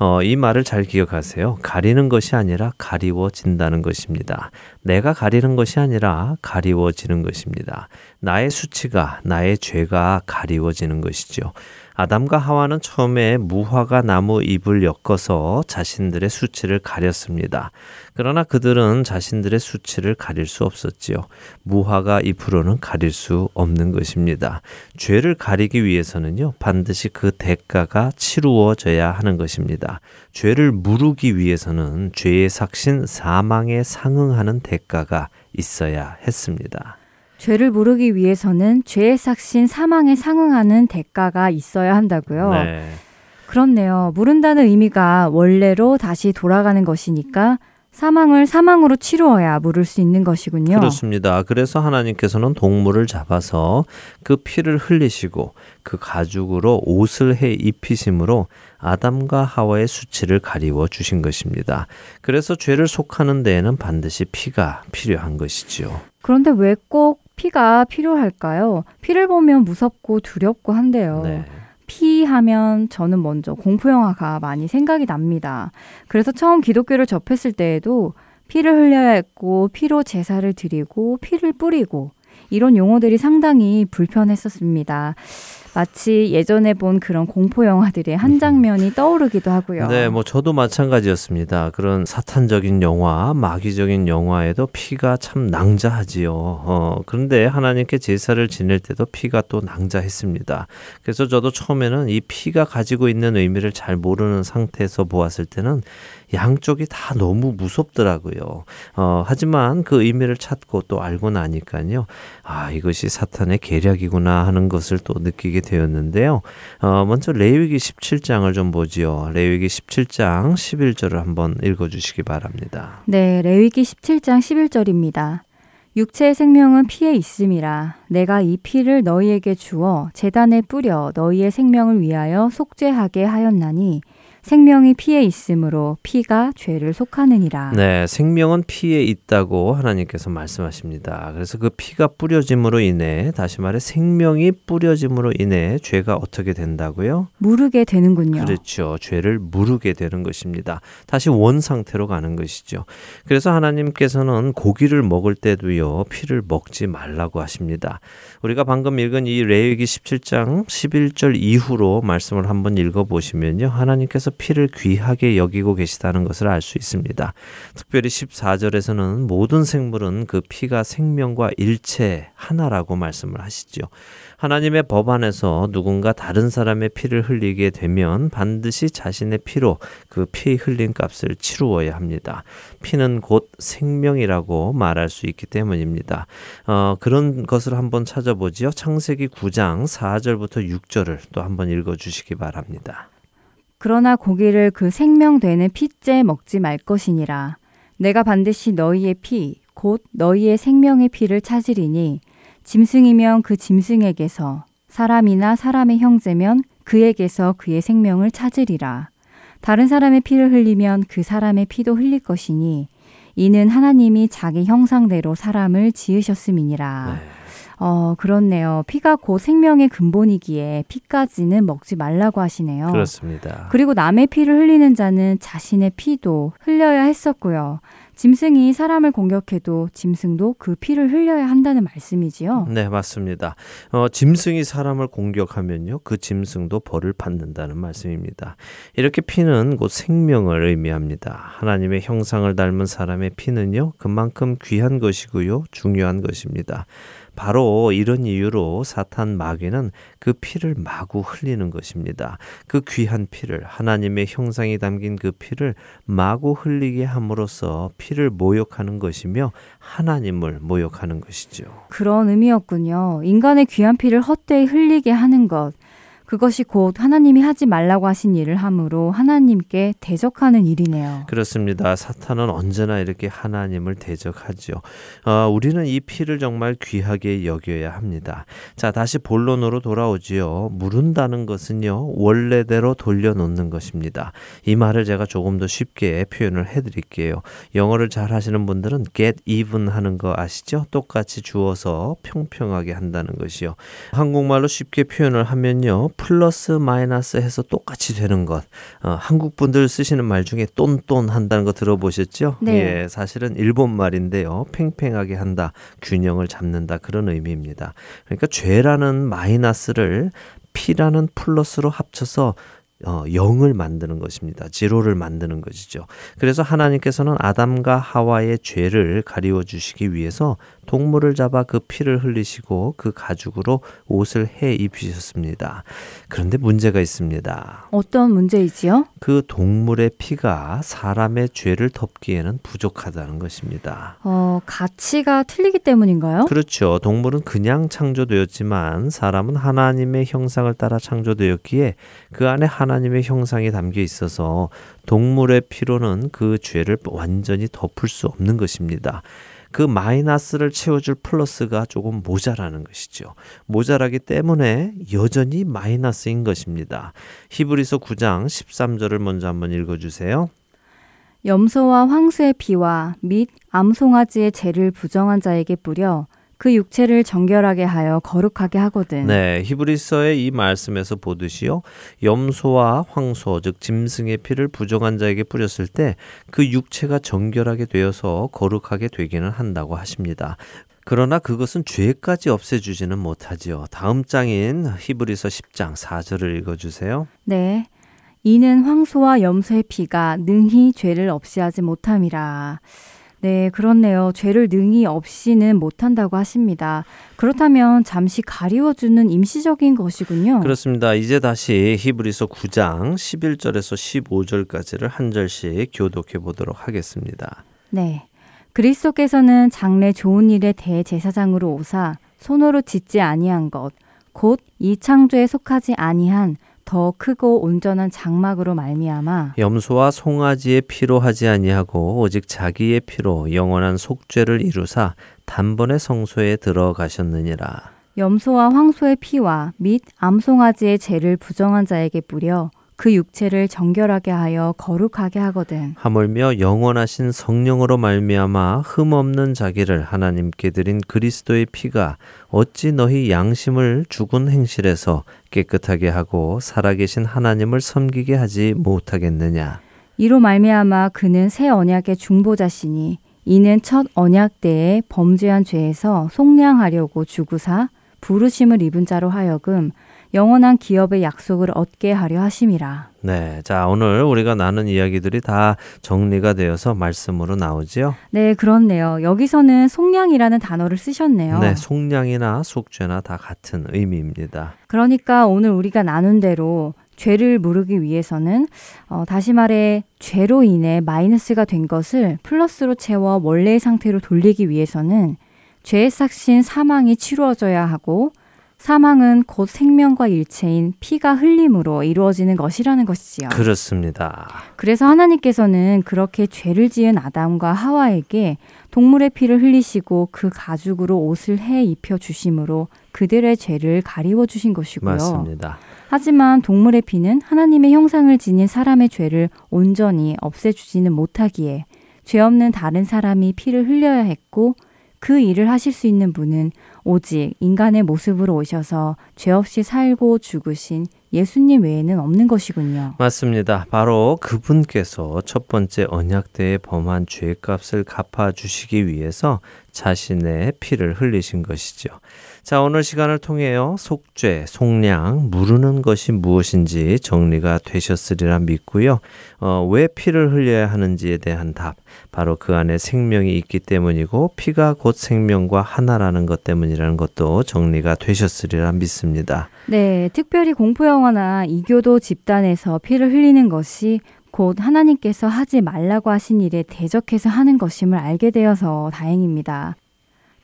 어, 이 말을 잘 기억하세요. 가리는 것이 아니라 가리워진다는 것입니다. 내가 가리는 것이 아니라 가리워지는 것입니다. 나의 수치가, 나의 죄가 가리워지는 것이죠. 아담과 하와는 처음에 무화과 나무 잎을 엮어서 자신들의 수치를 가렸습니다. 그러나 그들은 자신들의 수치를 가릴 수 없었지요. 무화과 잎으로는 가릴 수 없는 것입니다. 죄를 가리기 위해서는요, 반드시 그 대가가 치루어져야 하는 것입니다. 죄를 무르기 위해서는 죄의 삭신 사망에 상응하는 대가가 있어야 했습니다. 죄를 모르기 위해서는 죄의 삭신 사망에 상응하는 대가가 있어야 한다고요. 네. 그렇네요. 모른다는 의미가 원래로 다시 돌아가는 것이니까 사망을 사망으로 치루어야 물을 수 있는 것이군요. 그렇습니다. 그래서 하나님께서는 동물을 잡아서 그 피를 흘리시고 그 가죽으로 옷을 해 입히심으로 아담과 하와의 수치를 가리워 주신 것입니다. 그래서 죄를 속하는 데에는 반드시 피가 필요한 것이지요. 그런데 왜 꼭 피가 필요할까요? 피를 보면 무섭고 두렵고 한데요. 네. 피 하면 저는 먼저 공포 영화가 많이 생각이 납니다. 그래서 처음 기독교를 접했을 때에도 피를 흘려야 했고 피로 제사를 드리고 피를 뿌리고 이런 용어들이 상당히 불편했었습니다. 마치 예전에 본 그런 공포 영화들의 한 장면이 떠오르기도 하고요. 네, 뭐 저도 마찬가지였습니다. 그런 사탄적인 영화, 마귀적인 영화에도 피가 참 낭자하지요. 어, 그런데 하나님께 제사를 지낼 때도 피가 또 낭자했습니다. 그래서 저도 처음에는 이 피가 가지고 있는 의미를 잘 모르는 상태에서 보았을 때는 양쪽이 다 너무 무섭더라고요. 어, 하지만 그 의미를 찾고 또 알고 나니까요. 아, 이것이 사탄의 계략이구나 하는 것을 또 느끼게 되었는데요. 어, 먼저 레위기 17장을 좀 보지요. 레위기 17장 11절을 한번 읽어 주시기 바랍니다. 네, 레위기 17장 11절입니다. 육체의 생명은 피에 있음이라 내가 이 피를 너희에게 주어 재단에 뿌려 너희의 생명을 위하여 속죄하게 하였나니 생명이 피에 있으므로 피가 죄를 속하느니라. 네, 생명은 피에 있다고 하나님께서 말씀하십니다. 그래서 그 피가 뿌려짐으로 인해 다시 말해 생명이 뿌려짐으로 인해 죄가 어떻게 된다고요? 무르게 되는군요. 그렇죠. 죄를 무르게 되는 것입니다. 다시 원 상태로 가는 것이죠. 그래서 하나님께서는 고기를 먹을 때도요. 피를 먹지 말라고 하십니다. 우리가 방금 읽은 이 레위기 17장 11절 이후로 말씀을 한번 읽어 보시면요. 하나님께서 피를 귀하게 여기고 계시다는 것을 알 수 있습니다. 특별히 14절에서는 모든 생물은 그 피가 생명과 일체 하나라고 말씀을 하시죠. 하나님의 법 안에서 누군가 다른 사람의 피를 흘리게 되면 반드시 자신의 피로 그 피 흘린 값을 치루어야 합니다. 피는 곧 생명이라고 말할 수 있기 때문입니다. 어, 그런 것을 한번 찾아보지요. 창세기 9장 4절부터 6절을 또 한번 읽어 주시기 바랍니다. 그러나 고기를 그 생명되는 피째 먹지 말 것이니라. 내가 반드시 너희의 피, 곧 너희의 생명의 피를 찾으리니 짐승이면 그 짐승에게서 사람이나 사람의 형제면 그에게서 그의 생명을 찾으리라. 다른 사람의 피를 흘리면 그 사람의 피도 흘릴 것이니 이는 하나님이 자기 형상대로 사람을 지으셨음이니라. 네. 어, 그렇네요. 피가 곧 생명의 근본이기에 피까지는 먹지 말라고 하시네요. 그렇습니다. 그리고 남의 피를 흘리는 자는 자신의 피도 흘려야 했었고요. 짐승이 사람을 공격해도 짐승도 그 피를 흘려야 한다는 말씀이지요. 네, 맞습니다. 어, 짐승이 사람을 공격하면요, 그 짐승도 벌을 받는다는 말씀입니다. 이렇게 피는 곧 생명을 의미합니다. 하나님의 형상을 닮은 사람의 피는요, 그만큼 귀한 것이고요, 중요한 것입니다. 바로 이런 이유로 사탄 마귀는 그 피를 마구 흘리는 것입니다. 그 귀한 피를 하나님의 형상이 담긴 그 피를 마구 흘리게 함으로써 피를 모욕하는 것이며 하나님을 모욕하는 것이죠. 그런 의미였군요. 인간의 귀한 피를 헛되이 흘리게 하는 것. 그것이 곧 하나님이 하지 말라고 하신 일을 함으로 하나님께 대적하는 일이네요. 그렇습니다. 사탄은 언제나 이렇게 하나님을 대적하죠. 어, 우리는 이 피를 정말 귀하게 여겨야 합니다. 자, 다시 본론으로 돌아오지요. 무른다는 것은요, 원래대로 돌려놓는 것입니다. 이 말을 제가 조금 더 쉽게 표현을 해드릴게요. 영어를 잘 하시는 분들은 get even 하는 거 아시죠? 똑같이 주어서 평평하게 한다는 것이요. 한국말로 쉽게 표현을 하면요. 플러스 마이너스 해서 똑같이 되는 것. 어, 한국 분들 쓰시는 말 중에 똔똔 한다는 거 들어보셨죠? 네. 예, 사실은 일본 말인데요. 팽팽하게 한다, 균형을 잡는다 그런 의미입니다. 그러니까 죄라는 마이너스를 피라는 플러스로 합쳐서 어, 0을 만드는 것입니다. 지로를 만드는 것이죠. 그래서 하나님께서는 아담과 하와의 죄를 가리워 주시기 위해서 동물을 잡아 그 피를 흘리시고 그 가죽으로 옷을 해 입히셨습니다. 그런데 문제가 있습니다. 어떤 문제이지요? 그 동물의 피가 사람의 죄를 덮기에는 부족하다는 것입니다. 어, 가치가 틀리기 때문인가요? 그렇죠. 동물은 그냥 창조되었지만 사람은 하나님의 형상을 따라 창조되었기에 그 안에 하나님의 형상이 담겨 있어서 동물의 피로는 그 죄를 완전히 덮을 수 없는 것입니다. 그 마이너스를 채워줄 플러스가 조금 모자라는 것이죠. 모자라기 때문에 여전히 마이너스인 것입니다. 히브리서 9장 13절을 먼저 한번 읽어주세요. 염소와 황소의 피와 및 암송아지의 죄를 부정한 자에게 뿌려 그 육체를 정결하게 하여 거룩하게 하거든. 네, 히브리서의 이 말씀에서 보듯이요. 염소와 황소 즉 짐승의 피를 부정한 자에게 뿌렸을 때 그 육체가 정결하게 되어서 거룩하게 되기는 한다고 하십니다. 그러나 그것은 죄까지 없애주지는 못하지요. 다음 장인 히브리서 10장 4절을 읽어주세요. 네. 이는 황소와 염소의 피가 능히 죄를 없이 하지 못함이라. 네, 그렇네요. 죄를 능히 없이는 못한다고 하십니다. 그렇다면 잠시 가리워주는 임시적인 것이군요. 그렇습니다. 이제 다시 히브리서 9장 11절에서 15절까지를 한 절씩 교독해 보도록 하겠습니다. 네. 그리스도께서는 장래 좋은 일의 대제사장으로 오사 손으로 짓지 아니한 것, 곧 이 창조에 속하지 아니한 더 크고 온전한 장막으로 말미암아 염소와 송아지의 피로 하지 아니하고 오직 자기의 피로 영원한 속죄를 이루사 단번에 성소에 들어가셨느니라. 염소와 황소의 피와 및 암송아지의 죄를 부정한 자에게 뿌려 그 육체를 정결하게 하여 거룩하게 하거든. 하물며 영원하신 성령으로 말미암아 흠 없는 자기를 하나님께 드린 그리스도의 피가 어찌 너희 양심을 죽은 행실에서 깨끗하게 하고 살아계신 하나님을 섬기게 하지 못하겠느냐. 이로 말미암아 그는 새 언약의 중보자시니 이는 첫 언약 때에 범죄한 죄에서 속량하려고 주구사 부르심을 입은 자로 하여금 영원한 기업의 약속을 얻게 하려 하심이라. 네. 자, 오늘 우리가 나눈 이야기들이 다 정리가 되어서 말씀으로 나오지요? 네, 그렇네요. 여기서는 속량이라는 단어를 쓰셨네요. 네, 속량이나 속죄나 다 같은 의미입니다. 그러니까 오늘 우리가 나눈 대로 죄를 무르기 위해서는 어, 다시 말해 죄로 인해 마이너스가 된 것을 플러스로 채워 원래의 상태로 돌리기 위해서는 죄의 삭신 사망이 치루어져야 하고 사망은 곧 생명과 일체인 피가 흘림으로 이루어지는 것이라는 것이지요. 그렇습니다. 그래서 하나님께서는 그렇게 죄를 지은 아담과 하와에게 동물의 피를 흘리시고 그 가죽으로 옷을 해 입혀 주심으로 그들의 죄를 가리워 주신 것이고요. 맞습니다. 하지만 동물의 피는 하나님의 형상을 지닌 사람의 죄를 온전히 없애 주지는 못하기에 죄 없는 다른 사람이 피를 흘려야 했고 그 일을 하실 수 있는 분은 오직 인간의 모습으로 오셔서 죄 없이 살고 죽으신 예수님 외에는 없는 것이군요. 맞습니다. 바로 그분께서 첫 번째 언약 때에 범한 죄값을 갚아 주시기 위해서 자신의 피를 흘리신 것이죠. 자, 오늘 시간을 통해요. 속죄, 속량, 무르는 것이 무엇인지 정리가 되셨으리라 믿고요. 어, 왜 피를 흘려야 하는지에 대한 답, 바로 그 안에 생명이 있기 때문이고 피가 곧 생명과 하나라는 것 때문이라는 것도 정리가 되셨으리라 믿습니다. 네, 특별히 공포 영화나 이교도 집단에서 피를 흘리는 것이 곧 하나님께서 하지 말라고 하신 일에 대적해서 하는 것임을 알게 되어서 다행입니다.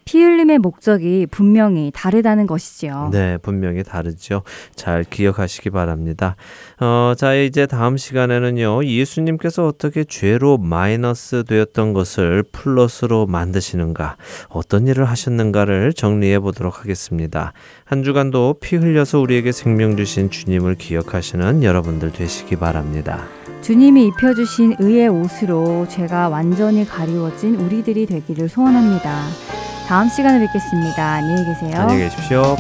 피 흘림의 목적이 분명히 다르다는 것이지요. 네, 분명히 다르죠. 잘 기억하시기 바랍니다. 어, 자, 이제 다음 시간에는요, 예수님께서 어떻게 죄로 마이너스 되었던 것을 플러스로 만드시는가, 어떤 일을 하셨는가를 정리해 보도록 하겠습니다. 한 주간도 피 흘려서 우리에게 생명 주신 주님을 기억하시는 여러분들 되시기 바랍니다. 주님이 입혀주신 의의 옷으로 죄가 완전히 가리워진 우리들이 되기를 소원합니다. 다음 시간에 뵙겠습니다. 안녕히 계세요. 안녕히 계십시오.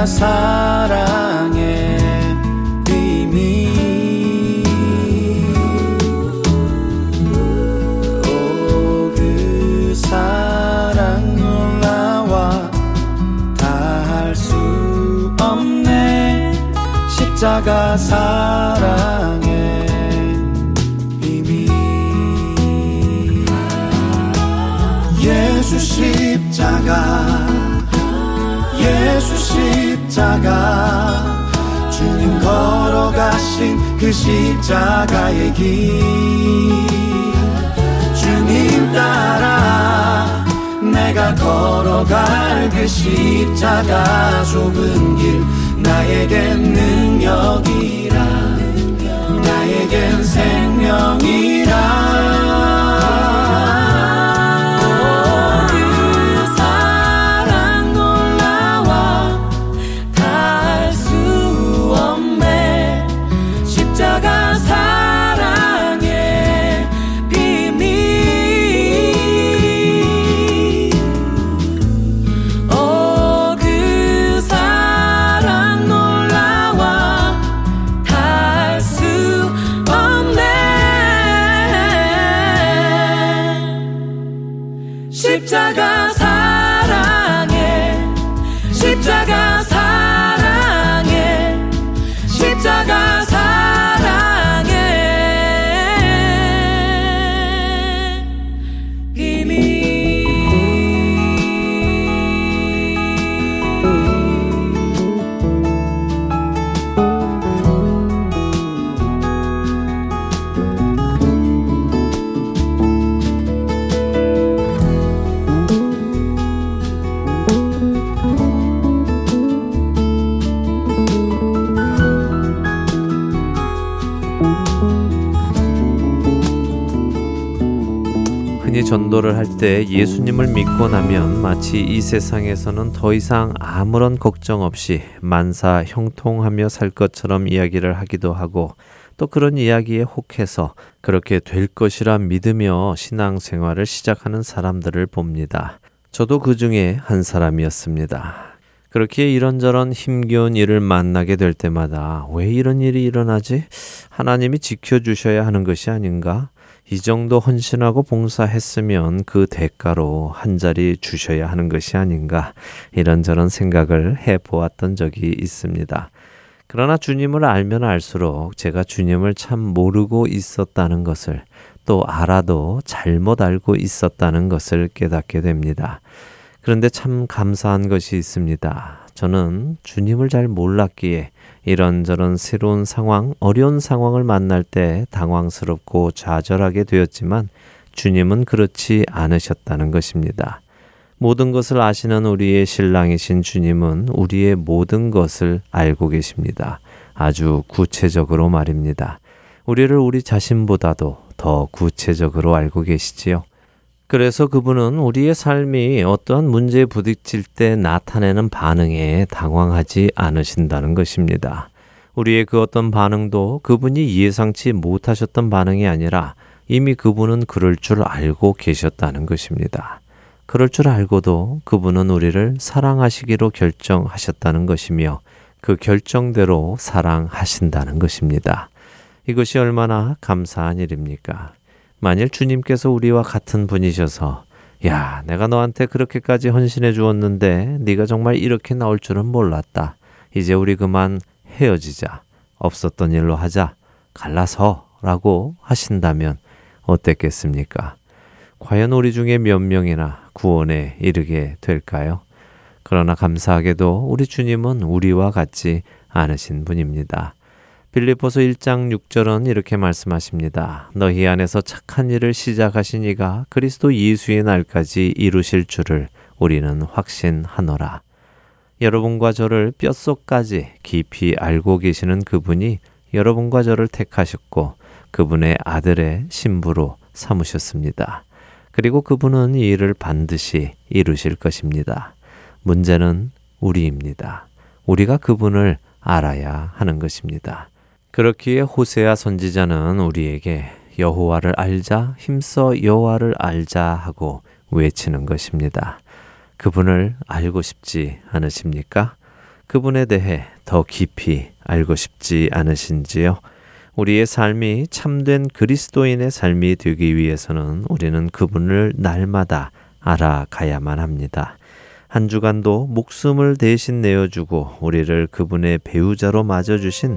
십자가 사랑의 비밀 오그 사랑 놀라와 다할수 없네. 십자가 사랑의 그 십자가의 길. 주님 따라 내가 걸어갈 그 십자가 좁은 길 나에겐 능력이라. 나에겐 생명이라 전도를 할 때 예수님을 믿고 나면 마치 이 세상에서는 더 이상 아무런 걱정 없이 만사 형통하며 살 것처럼 이야기를 하기도 하고 또 그런 이야기에 혹해서 그렇게 될 것이라 믿으며 신앙생활을 시작하는 사람들을 봅니다. 저도 그 중에 한 사람이었습니다. 그렇게 이런저런 힘겨운 일을 만나게 될 때마다 왜 이런 일이 일어나지? 하나님이 지켜주셔야 하는 것이 아닌가? 이 정도 헌신하고 봉사했으면 그 대가로 한 자리 주셔야 하는 것이 아닌가? 이런저런 생각을 해 보았던 적이 있습니다. 그러나 주님을 알면 알수록 제가 주님을 참 모르고 있었다는 것을 또 알아도 잘못 알고 있었다는 것을 깨닫게 됩니다. 그런데 참 감사한 것이 있습니다. 저는 주님을 잘 몰랐기에 이런저런 새로운 상황, 어려운 상황을 만날 때 당황스럽고 좌절하게 되었지만 주님은 그렇지 않으셨다는 것입니다. 모든 것을 아시는 우리의 신랑이신 주님은 우리의 모든 것을 알고 계십니다. 아주 구체적으로 말입니다. 우리를 우리 자신보다도 더 구체적으로 알고 계시지요. 그래서 그분은 우리의 삶이 어떠한 문제에 부딪힐 때 나타내는 반응에 당황하지 않으신다는 것입니다. 우리의 그 어떤 반응도 그분이 예상치 못하셨던 반응이 아니라 이미 그분은 그럴 줄 알고 계셨다는 것입니다. 그럴 줄 알고도 그분은 우리를 사랑하시기로 결정하셨다는 것이며 그 결정대로 사랑하신다는 것입니다. 이것이 얼마나 감사한 일입니까? 만일 주님께서 우리와 같은 분이셔서 야, 내가 너한테 그렇게까지 헌신해 주었는데 네가 정말 이렇게 나올 줄은 몰랐다. 이제 우리 그만 헤어지자. 없었던 일로 하자. 갈라서라고 하신다면 어땠겠습니까? 과연 우리 중에 몇 명이나 구원에 이르게 될까요? 그러나 감사하게도 우리 주님은 우리와 같지 않으신 분입니다. 빌립보서 1장 6절은 이렇게 말씀하십니다. 너희 안에서 착한 일을 시작하신 이가 그리스도 예수의 날까지 이루실 줄을 우리는 확신하노라. 여러분과 저를 뼛속까지 깊이 알고 계시는 그분이 여러분과 저를 택하셨고 그분의 아들의 신부로 삼으셨습니다. 그리고 그분은 이 일을 반드시 이루실 것입니다. 문제는 우리입니다. 우리가 그분을 알아야 하는 것입니다. 그렇기에 호세아 선지자는 우리에게 여호와를 알자 힘써 여호와를 알자 하고 외치는 것입니다. 그분을 알고 싶지 않으십니까? 그분에 대해 더 깊이 알고 싶지 않으신지요? 우리의 삶이 참된 그리스도인의 삶이 되기 위해서는 우리는 그분을 날마다 알아가야만 합니다. 한 주간도 목숨을 대신 내어주고 우리를 그분의 배우자로 맞아주신